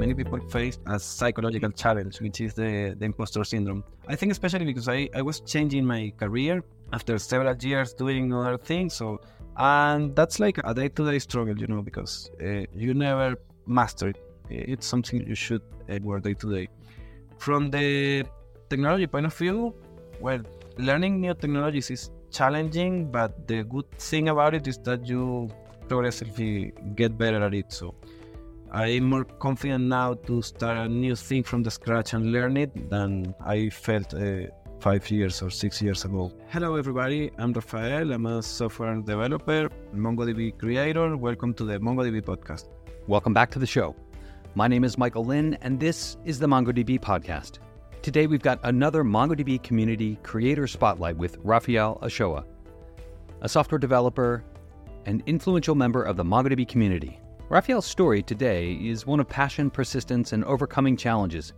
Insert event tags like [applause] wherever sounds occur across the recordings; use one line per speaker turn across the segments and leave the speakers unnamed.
many people face a psychological challenge, which is the, the imposter syndrome. I think especially because I, I was changing my career after several years doing other things. So, and that's like a day-to-day struggle, you know, because uh, you never master it. It's something you should uh, work day to day. From the technology point of view, well, learning new technologies is challenging, but the good thing about it is that you progressively get better at it. So I'm more confident now to start a new thing from the scratch and learn it than I felt uh, five years or six years ago. Hello, everybody. I'm Rafael. I'm a software developer, MongoDB creator. Welcome to the MongoDB podcast.
Welcome back to the show. My name is Michael Lynn, and this is the MongoDB podcast. Today, we've got another MongoDB community creator spotlight with Rafael Ochoa, a software developer and influential member of the MongoDB community. Rafael's story today is one of passion, persistence, and overcoming challenges,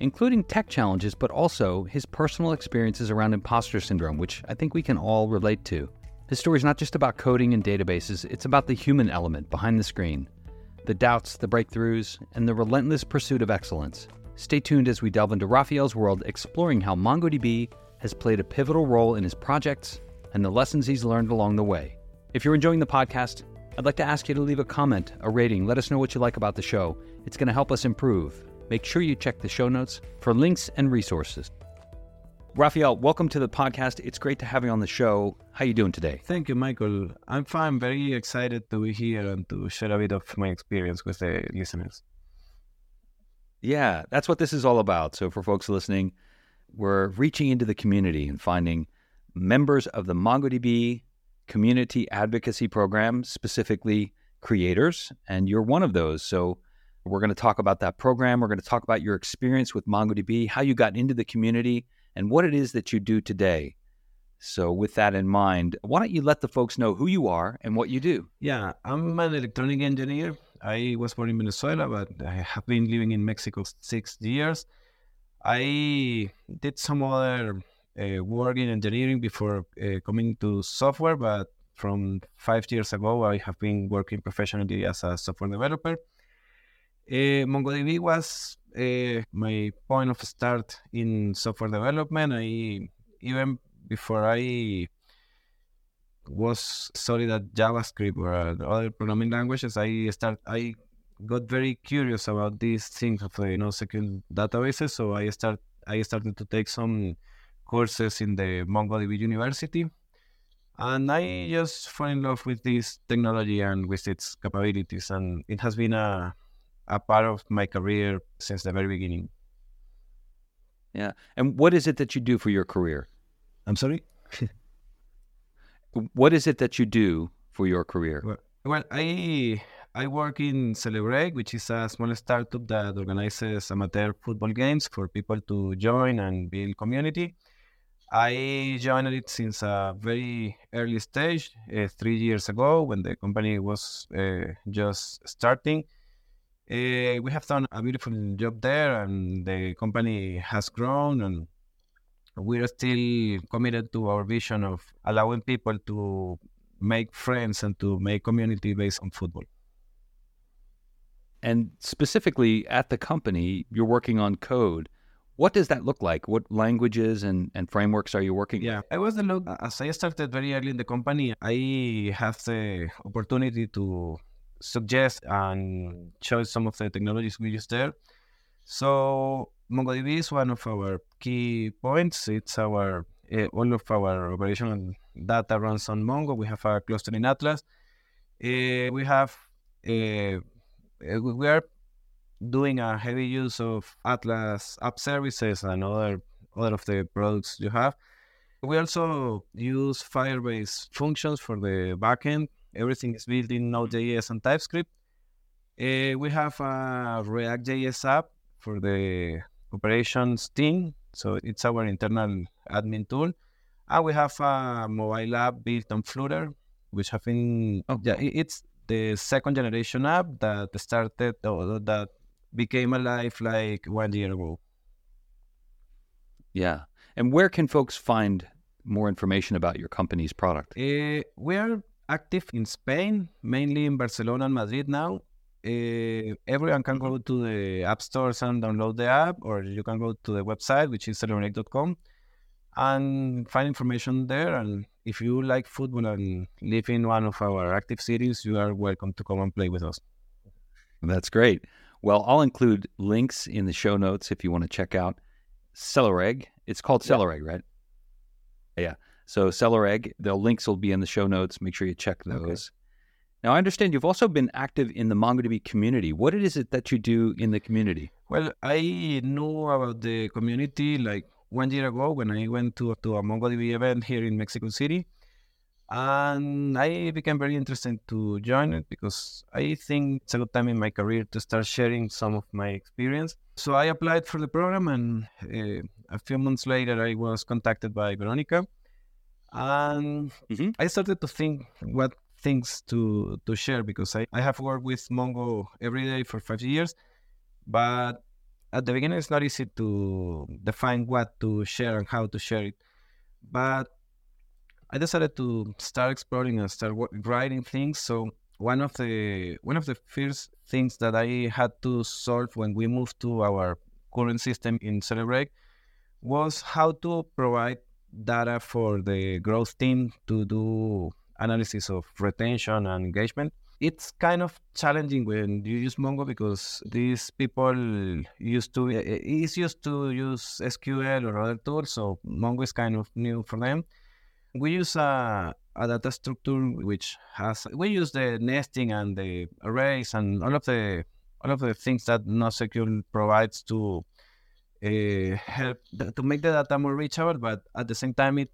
including tech challenges, but also his personal experiences around imposter syndrome, which I think we can all relate to. His story is not just about coding and databases, it's about the human element behind the screen the doubts, the breakthroughs, and the relentless pursuit of excellence. Stay tuned as we delve into Rafael's world, exploring how MongoDB has played a pivotal role in his projects and the lessons he's learned along the way. If you're enjoying the podcast, I'd like to ask you to leave a comment, a rating. Let us know what you like about the show. It's going to help us improve. Make sure you check the show notes for links and resources. Rafael, welcome to the podcast. It's great to have you on the show. How are you doing today?
Thank you, Michael. I'm fine. Very excited to be here and to share a bit of my experience with the listeners.
Yeah, that's what this is all about. So, for folks listening, we're reaching into the community and finding members of the MongoDB community advocacy program, specifically creators, and you're one of those. So, we're going to talk about that program. We're going to talk about your experience with MongoDB, how you got into the community, and what it is that you do today. So, with that in mind, why don't you let the folks know who you are and what you do?
Yeah, I'm an electronic engineer I was born in Venezuela, but I have been living in Mexico six years. I did some other uh, in engineering before uh, coming to software, but from five years ago, I have been working professionally as a software developer. Uh, MongoDB was uh, my point of start in software development. I even before I was studied at JavaScript or other programming languages, I start I got very curious about these things of the NoSQL databases. So I start I started to take some courses in the MongoDB University, and I just fell in love with this technology and with its capabilities, and it has been a a part of my career since the very beginning.
Yeah, and what is it that you do for your career?
I'm sorry. [laughs]
what is it that you do for your career?
Well, well, I I work in Celebreak, which is a small startup that organizes amateur football games for people to join and build community. I joined it since a very early stage, uh, three years ago, when the company was uh, just starting. Uh, we have done a beautiful job there, and the company has grown and we're still committed to our vision of allowing people to make friends and to make community based on football.
And specifically at the company, you're working on code. What does that look like? What languages and, and frameworks are you working
yeah,
with?
I was the look as I started very early in the company, I have the opportunity to suggest and show some of the technologies we use there. So MongoDB is one of our key points. It's our uh, all of our operational data runs on Mongo. We have a cluster in Atlas. Uh, we have uh, we are doing a heavy use of Atlas App Services and other other of the products you have. We also use Firebase functions for the backend. Everything is built in Node.js and TypeScript. Uh, we have a React.js app for the operations team. So it's our internal admin tool. And we have a mobile app built on Flutter, which have been, oh. yeah, it's the second generation app that started, that became alive like one year ago.
Yeah. And where can folks find more information about your company's product?
Uh, we are active in Spain, mainly in Barcelona and Madrid now. uh, everyone can go to the app stores and download the app, or you can go to the website, which is celebreak.com, and find information there. And if you like football and live in one of our active cities, you are welcome to come and play with us.
That's great. Well, I'll include links in the show notes if you want to check out Celebreak. It's called Celebreak, yeah. right? Yeah. So Celebreak, the links will be in the show notes. Make sure you check those. Okay. Now, I understand you've also been active in the MongoDB community. What is it that you do in the community?
Well, I knew about the community like one year ago when I went to, to a MongoDB event here in Mexico City. And I became very interested to join it because I think it's a good time in my career to start sharing some of my experience. So I applied for the program, and uh, a few months later, I was contacted by Veronica. And mm-hmm. I started to think what things to to share because I, I have worked with Mongo every day for five years, but at the beginning it's not easy to define what to share and how to share it. But I decided to start exploring and start writing things. So one of the one of the first things that I had to solve when we moved to our current system in Celebreak was how to provide data for the growth team to do analysis of retention and engagement. It's kind of challenging when you use Mongo because these people used to eh, eh, is used to use SQL or other tools, so Mongo is kind of new for them. We use a, a data structure which has we use the nesting and the arrays and all of the all of the things that NoSQL provides to uh, help to make the data more reachable, but at the same time it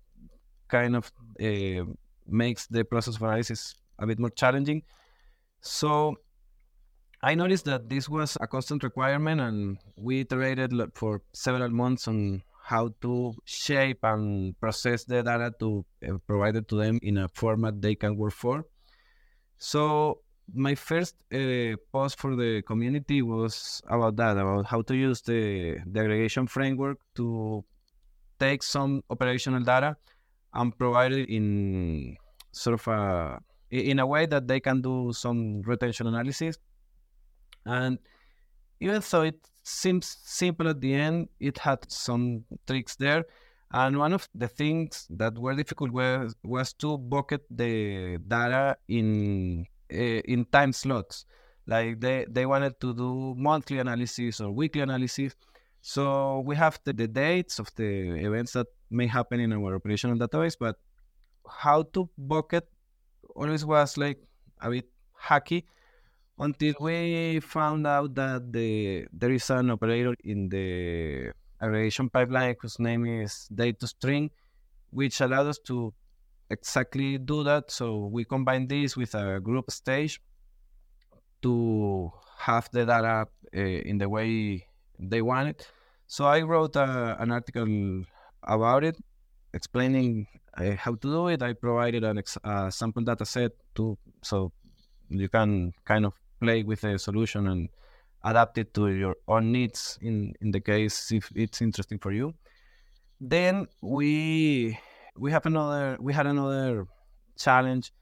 kind of uh, makes the process of analysis a bit more challenging. So I noticed that this was a constant requirement, and we iterated for several months on how to shape and process the data to uh, provide it to them in a format they can work for. So my first uh, post for the community was about that, about how to use the, the aggregation framework to take some operational data and provide it in sort of a in a way that they can do some retention analysis. And even though it seems simple at the end, it had some tricks there. And one of the things that were difficult was, was to bucket the data in uh, in time slots. Like they, they wanted to do monthly analysis or weekly analysis. So we have the, the dates of the events that may happen in our operational database, but how to bucket always was like a bit hacky until we found out that the there is an operator in the aggregation pipeline whose name is date to string, which allowed us to exactly do that. So we combine this with a group stage to have the data uh, in the way they want it. So I wrote uh, an article about it explaining uh, how to do it. I provided a ex- uh, sample data set to so you can kind of play with a solution and adapt it to your own needs in in the case if it's interesting for you. Then we we have another we had another challenge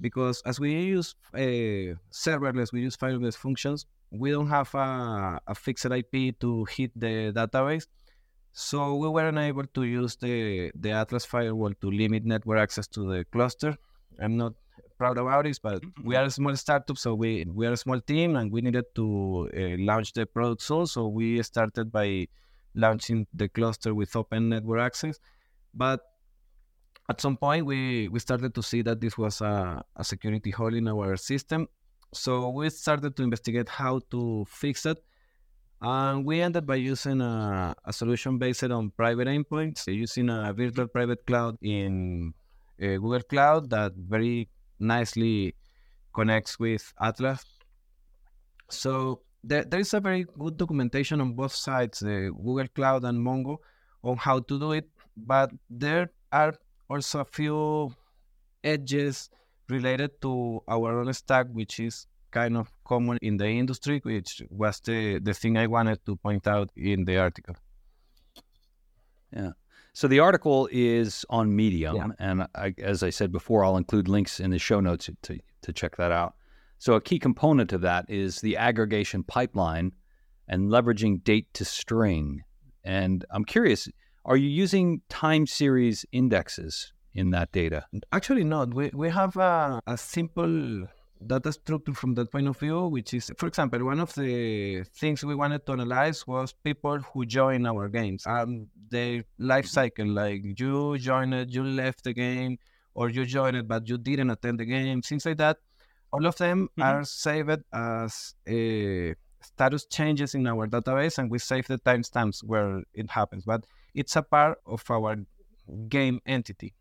because as we use uh, serverless, we use fileless functions. We don't have a, a fixed IP to hit the database. So we were unable to use the, the Atlas firewall to limit network access to the cluster. I'm not proud about this, but we are a small startup, so we, we are a small team and we needed to uh, launch the product soon. So we started by launching the cluster with open network access. But at some point, we, we started to see that this was a, a security hole in our system. So we started to investigate how to fix it and we ended by using a, a solution based on private endpoints, using a virtual private cloud in uh, Google Cloud that very nicely connects with Atlas. So there, there is a very good documentation on both sides, the Google Cloud and Mongo, on how to do it. But there are also a few edges related to our own stack, which is kind of common in the industry, which was the, the thing I wanted to point out in the article.
Yeah. So the article is on Medium, yeah. and I, as I said before, I'll include links in the show notes to to check that out. So a key component of that is the aggregation pipeline and leveraging date to string. And I'm curious, are you using time series indexes in that data?
Actually, not. We, we have a, a simple data structure from that point of view, which is, for example, one of the things we wanted to analyze was people who join our games and their life cycle. Like you joined it, you left the game, or you joined it but you didn't attend the game, things like that. All of them mm-hmm. are saved as a status changes in our database, and we save the timestamps where it happens. But it's a part of our game entity.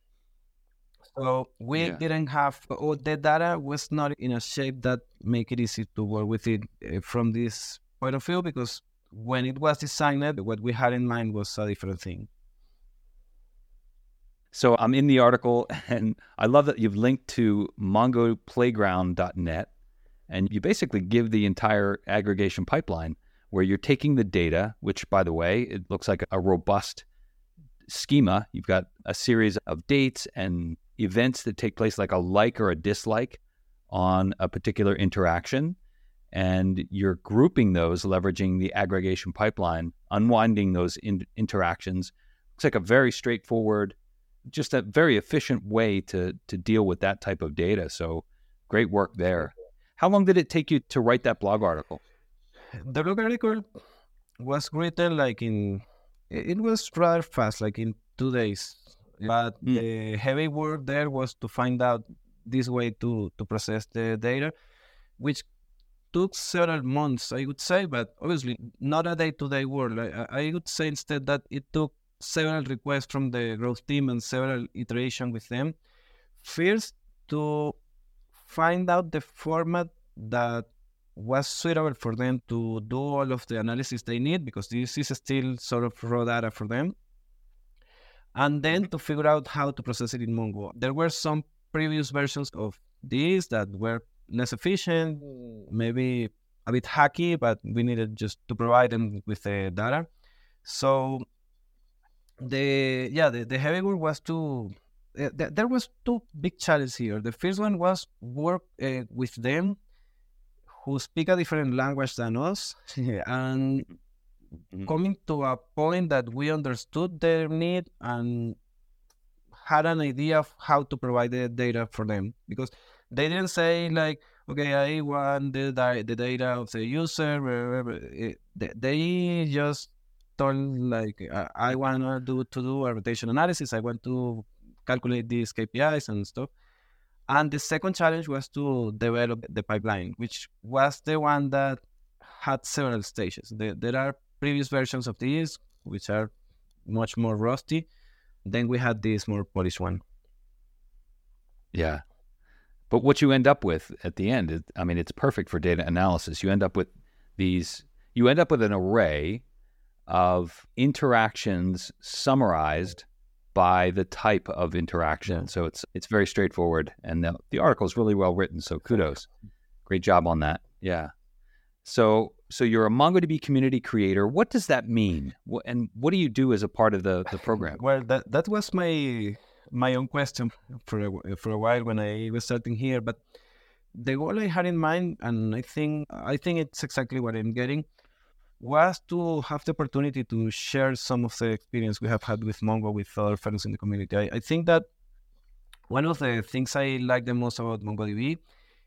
So we yeah. didn't have, or the data was not in a shape that make it easy to work with it uh, from this point of view because when it was designed, eh, what we had in mind was a different thing.
So I'm in the article, [laughs] and I love that you've linked to mongoplayground.net, and you basically give the entire aggregation pipeline where you're taking the data, which, by the way, it looks like a robust schema. You've got a series of dates and events that take place, like a like or a dislike on a particular interaction. And you're grouping those, leveraging the aggregation pipeline, unwinding those in- interactions. Looks like a very straightforward, just a very efficient way to to deal with that type of data. So great work there. How long did it take you to write that blog article?
The blog article was written like in it was rather fast, like in two days. But mm. the heavy work there was to find out this way to to process the data, which took several months, I would say, but obviously not a day-to-day work. I, I would say instead that it took several requests from the growth team and several iterations with them. First, to find out the format that was suitable for them to do all of the analysis they need because this is still sort of raw data for them and then to figure out how to process it in Mongo. There were some previous versions of this that were less efficient, maybe a bit hacky, but we needed just to provide them with the data. So the yeah, the, the heavy work was to uh, th- there was two big challenges here. The first one was work uh, with them who speak a different language than us [laughs] and mm-hmm. coming to a point that we understood their need and had an idea of how to provide the data for them because they didn't say like okay i want the, the data of the user eh, they just told like i want to do to do a retention analysis i want to calculate these kpis and stuff and the second challenge was to develop the pipeline which was the one that had several stages there, there are previous versions of these, which are much more rusty. Then we had this more polished one.
Yeah. But what you end up with at the end, is, I mean, it's perfect for data analysis. You end up with these, you end up with an array of interactions summarized by the type of interaction. Yeah. So it's it's very straightforward, and the, the article is really well written. So kudos, great job on that. Yeah. So so you're a MongoDB community creator. What does that mean? And what do you do as a part of the, the [laughs] program?
Well, that that was my my own question for a, for a while when I was starting here. But the goal I had in mind, and I think I think it's exactly what I'm getting, was to have the opportunity to share some of the experience we have had with Mongo with other fellows in the community. I, I think that one of the things I like the most about MongoDB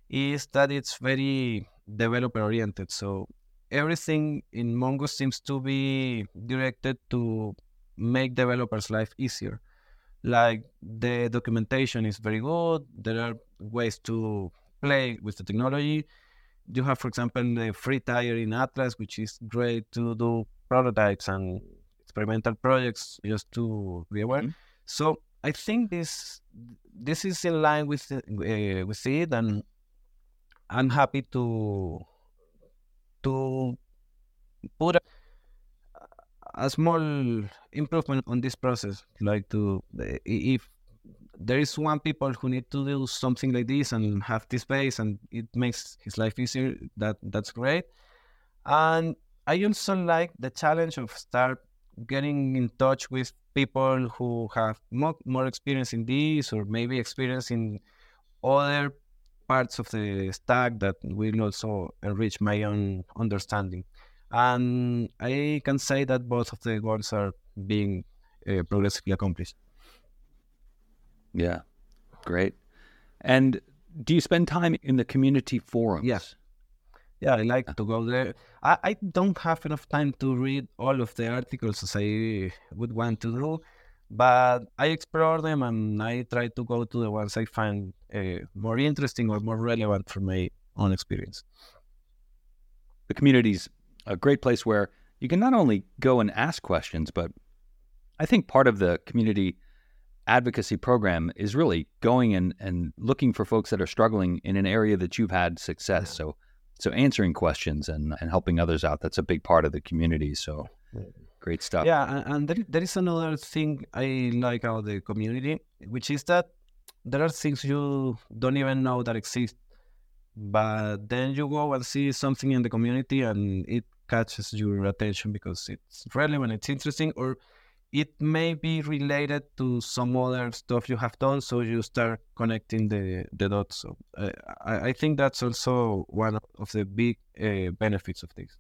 is that it's very developer oriented. So everything in Mongo seems to be directed to make developers' life easier. Like the documentation is very good. There are ways to play with the technology. You have, for example, the free tier in Atlas, which is great to do prototypes and experimental projects just to be aware. Mm-hmm. So I think this this is in line with uh, with it, and I'm happy to to put a, small improvement on this process like to if there is one people who need to do something like this and have this space and it makes his life easier that that's great and i also like the challenge of start getting in touch with people who have more, more experience in this or maybe experience in other parts of the stack that will also enrich my own understanding. And I can say that both of the goals are being uh, progressively accomplished.
Yeah, great. And do you spend time in the community forums?
Yes. Yeah, I like to go there. I, I don't have enough time to read all of the articles as I would want to do, but I explore them and I try to go to the ones I find uh, more interesting or more relevant for my own experience.
The community's a great place where you can not only go and ask questions, but I think part of the community advocacy program is really going and, and looking for folks that are struggling in an area that you've had success. So so answering questions and, and helping others out, that's a big part of the community. So great stuff.
Yeah, and there, there is another thing I like about the community, which is that there are things you don't even know that exist. But then you go and see something in the community and it catches your attention because it's relevant, it's interesting, or it may be related to some other stuff you have done so you start connecting the, the dots. So uh, I, I, think that's also one of the big uh, benefits of this.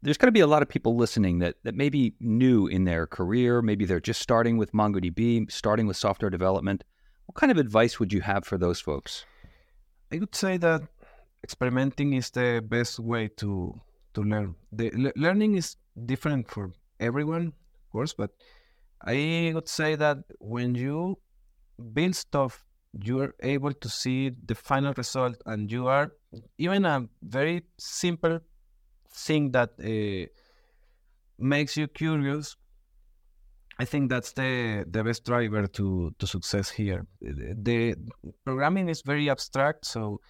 There's going to be a lot of people listening that, that may be new in their career. Maybe they're just starting with mongodb starting with software development. What kind of advice would you have for those folks
i would say that experimenting is the best way to to learn the le- learning is different for everyone of course, but I would say that when you build stuff, you are able to see the final result, and you are even a very simple thing that uh, makes you curious. I think that's the the best driver to to success here. The programming is very abstract, so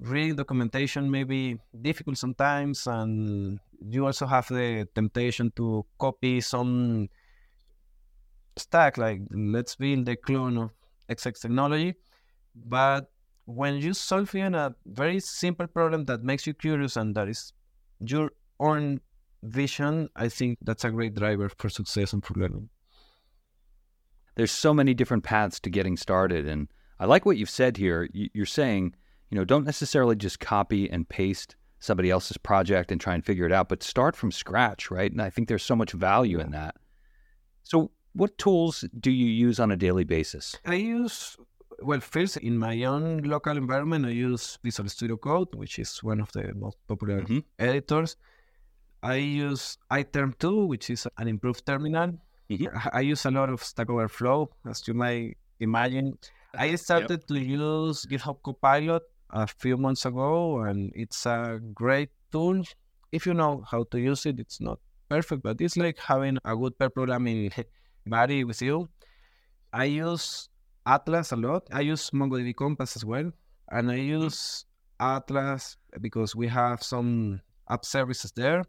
reading documentation may be difficult sometimes, and you also have the temptation to copy some stack, like let's build a clone of XX technology. But when you solve in a very simple problem that makes you curious and that is your own vision, I think that's a great driver for success for learning.
There's so many different paths to getting started, and I like what you've said here. You're saying, you know, don't necessarily just copy and paste somebody else's project and try and figure it out, but start from scratch, right? And I think there's so much value in that. So, what tools do you use on a daily basis?
I use, well, first in my own local environment, I use Visual Studio Code, which is one of the most popular mm-hmm. editors. I use iTerm 2, which is an improved terminal. Mm-hmm. I use a lot of Stack Overflow, as you might imagine. I [laughs] started yep. to use GitHub Copilot a few months ago, and it's a great tool. If you know how to use it, it's not perfect, but it's like having a good pair programming [laughs] buddy with you. I use Atlas a lot. I use MongoDB Compass as well. And I use Atlas because we have some app services there.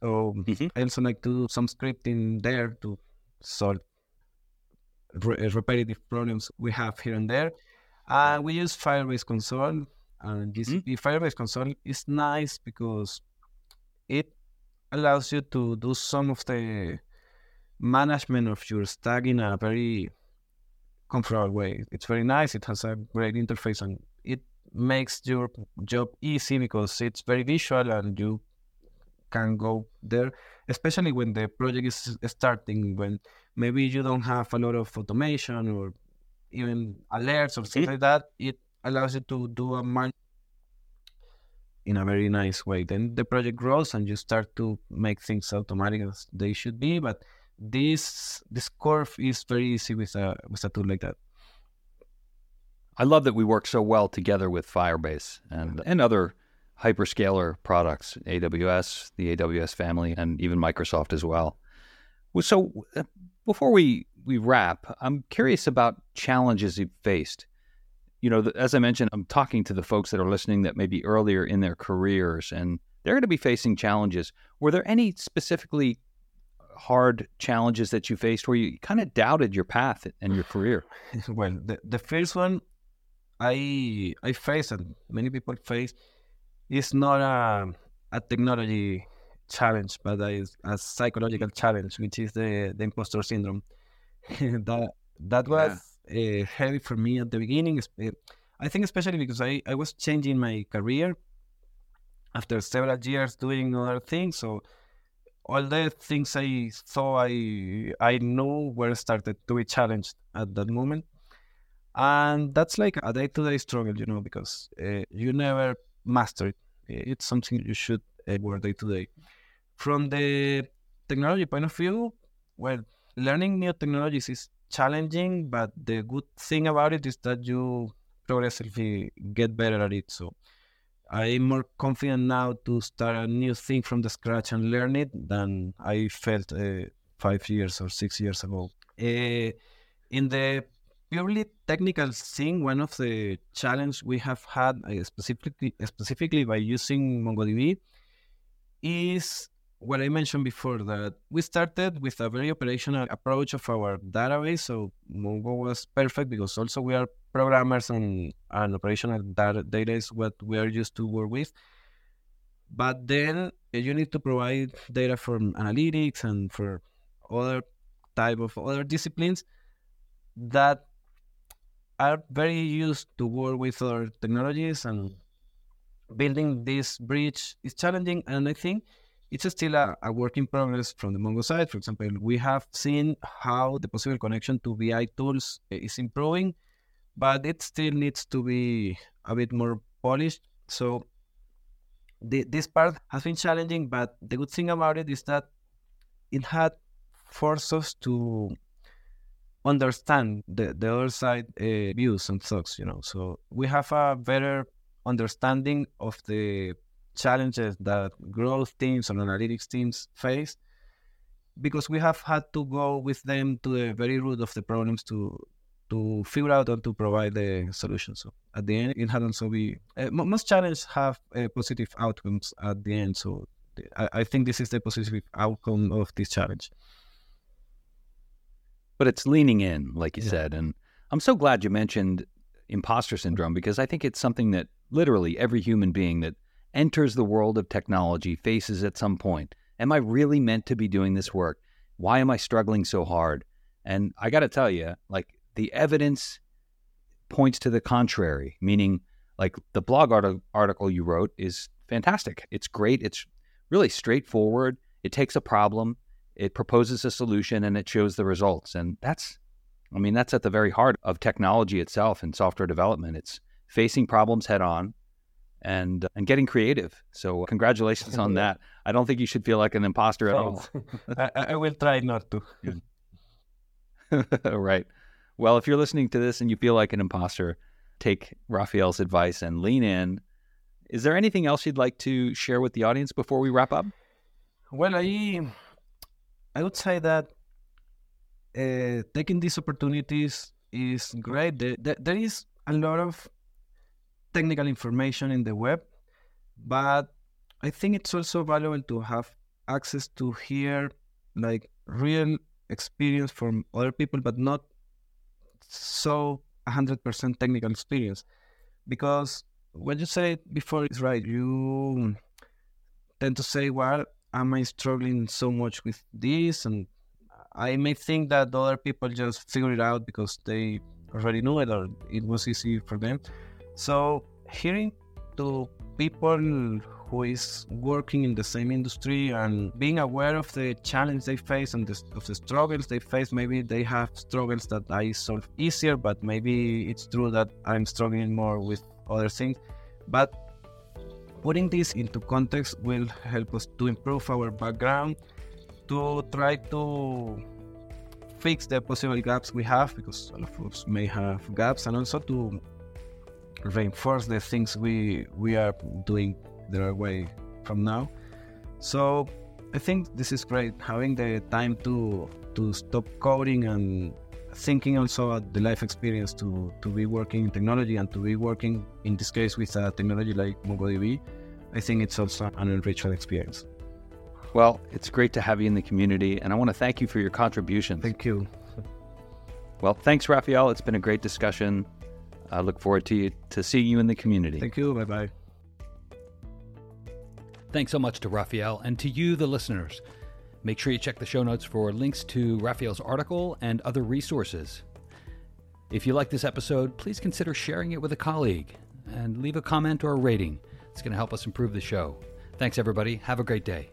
So mm-hmm. I also like to do some scripting there to solve re- repetitive problems we have here and there. And we use Firebase Console. And GCP mm-hmm. Firebase Console is nice because it allows you to do some of the management of your stack in a very comfortable way. It's very nice. It has a great interface and it makes your job easy because it's very visual and you can go there, especially when the project is starting, when maybe you don't have a lot of automation or even alerts or things like that. It allows you to do a man in a very nice way. Then the project grows and you start to make things automatic as they should be, but this this curve is very easy with a with a tool like that.
I love that we work so well together with Firebase and and other hyperscaler products, AWS, the AWS family, and even Microsoft as well. So uh, before we we wrap, I'm curious about challenges you've faced. You know, as I mentioned, I'm talking to the folks that are listening that may be earlier in their careers, and they're going to be facing challenges. Were there any specifically hard challenges that you faced where you kind of doubted your path and your career? [sighs]
well, the, the first one I I faced and many people face is not a, a technology challenge, but a, a psychological challenge, which is the, the imposter syndrome. [laughs] that that was yeah. uh, heavy for me at the beginning. I think especially because I, I was changing my career after several years doing other things. So all the things I thought I I knew were started to be challenged at that moment, and that's like a day to day struggle, you know, because uh, you never master it. It's something you should uh, work day to day. From the technology point of view, well, learning new technologies is challenging, but the good thing about it is that you progressively get better at it. So I'm more confident now to start a new thing from the scratch and learn it than I felt uh, five years or six years ago. Uh, in the purely technical thing, one of the challenge we have had uh, specifically specifically by using MongoDB is what I mentioned before that we started with a very operational approach of our database. So Mongo was perfect because also we are programmers and, and operational data, data is what we are used to work with. But then eh, you need to provide data for analytics and for other type of other disciplines that are very used to work with other technologies and building this bridge is challenging and I think it's still a, a, work in progress from the Mongo side. For example, we have seen how the possible connection to BI tools is improving, but it still needs to be a bit more polished. So the, this part has been challenging, but the good thing about it is that it had forced us to understand the, the other side uh, views and thoughts, you know. So we have a better understanding of the challenges that growth teams and analytics teams face because we have had to go with them to the very root of the problems to to figure out and to provide the solution. So at the end, it had also be uh, most challenges have uh, positive outcomes at the end. So I, I think this is the positive outcome of this challenge.
But it's leaning in, like you yeah. said, and I'm so glad you mentioned imposter syndrome because I think it's something that literally every human being that enters the world of technology faces at some point. Am I really meant to be doing this work? Why am I struggling so hard? And I got to tell you, like the evidence points to the contrary, meaning like the blog art- article you wrote is fantastic. It's great. It's really straightforward. It takes a problem, it proposes a solution, and it shows the results. And that's, I mean, that's at the very heart of technology itself and software development. It's facing problems head on and and getting creative. So congratulations on that. I don't think you should feel like an imposter at all.
Oh, [laughs] I, I, will try not to. [laughs]
right. Well, if you're listening to this and you feel like an imposter, take Rafael's advice and lean in. Is there anything else you'd like to share with the audience before we wrap up?
Well, I I would say that uh, taking these opportunities is great. There, there, is a lot of technical information in the web, but I think it's also valuable to have access to hear like real experience from other people, but not so 100% technical experience. Because what you said before is right. You tend to say, well, am I struggling so much with this? And I may think that other people just figure it out because they already knew it or it was easy for them. So hearing to people who is working in the same industry and being aware of the challenge they face and the, of the struggles they face. Maybe they have struggles that I solve easier, but maybe it's true that I'm struggling more with other things. But putting this into context will help us to improve our background, to try to fix the possible gaps we have because all of us may have gaps, and also to reinforce the things we we are doing the right way from now. So I think this is great having the time to to stop coding and thinking also at the life experience to to be working in technology and to be working in this case with a technology like MongoDB. I think it's also an enriching experience.
Well, it's great to have you in the community, and I want to thank you for your contributions.
Thank you.
Well, thanks, Rafael. It's been a great discussion. I look forward to you, to seeing you in the community.
Thank you. Bye bye.
Thanks so much to Rafael and to you, the listeners. Make sure you check the show notes for links to Rafael's article and other resources. If you like this episode, please consider sharing it with a colleague and leave a comment or a rating. It's going to help us improve the show. Thanks, everybody. Have a great day.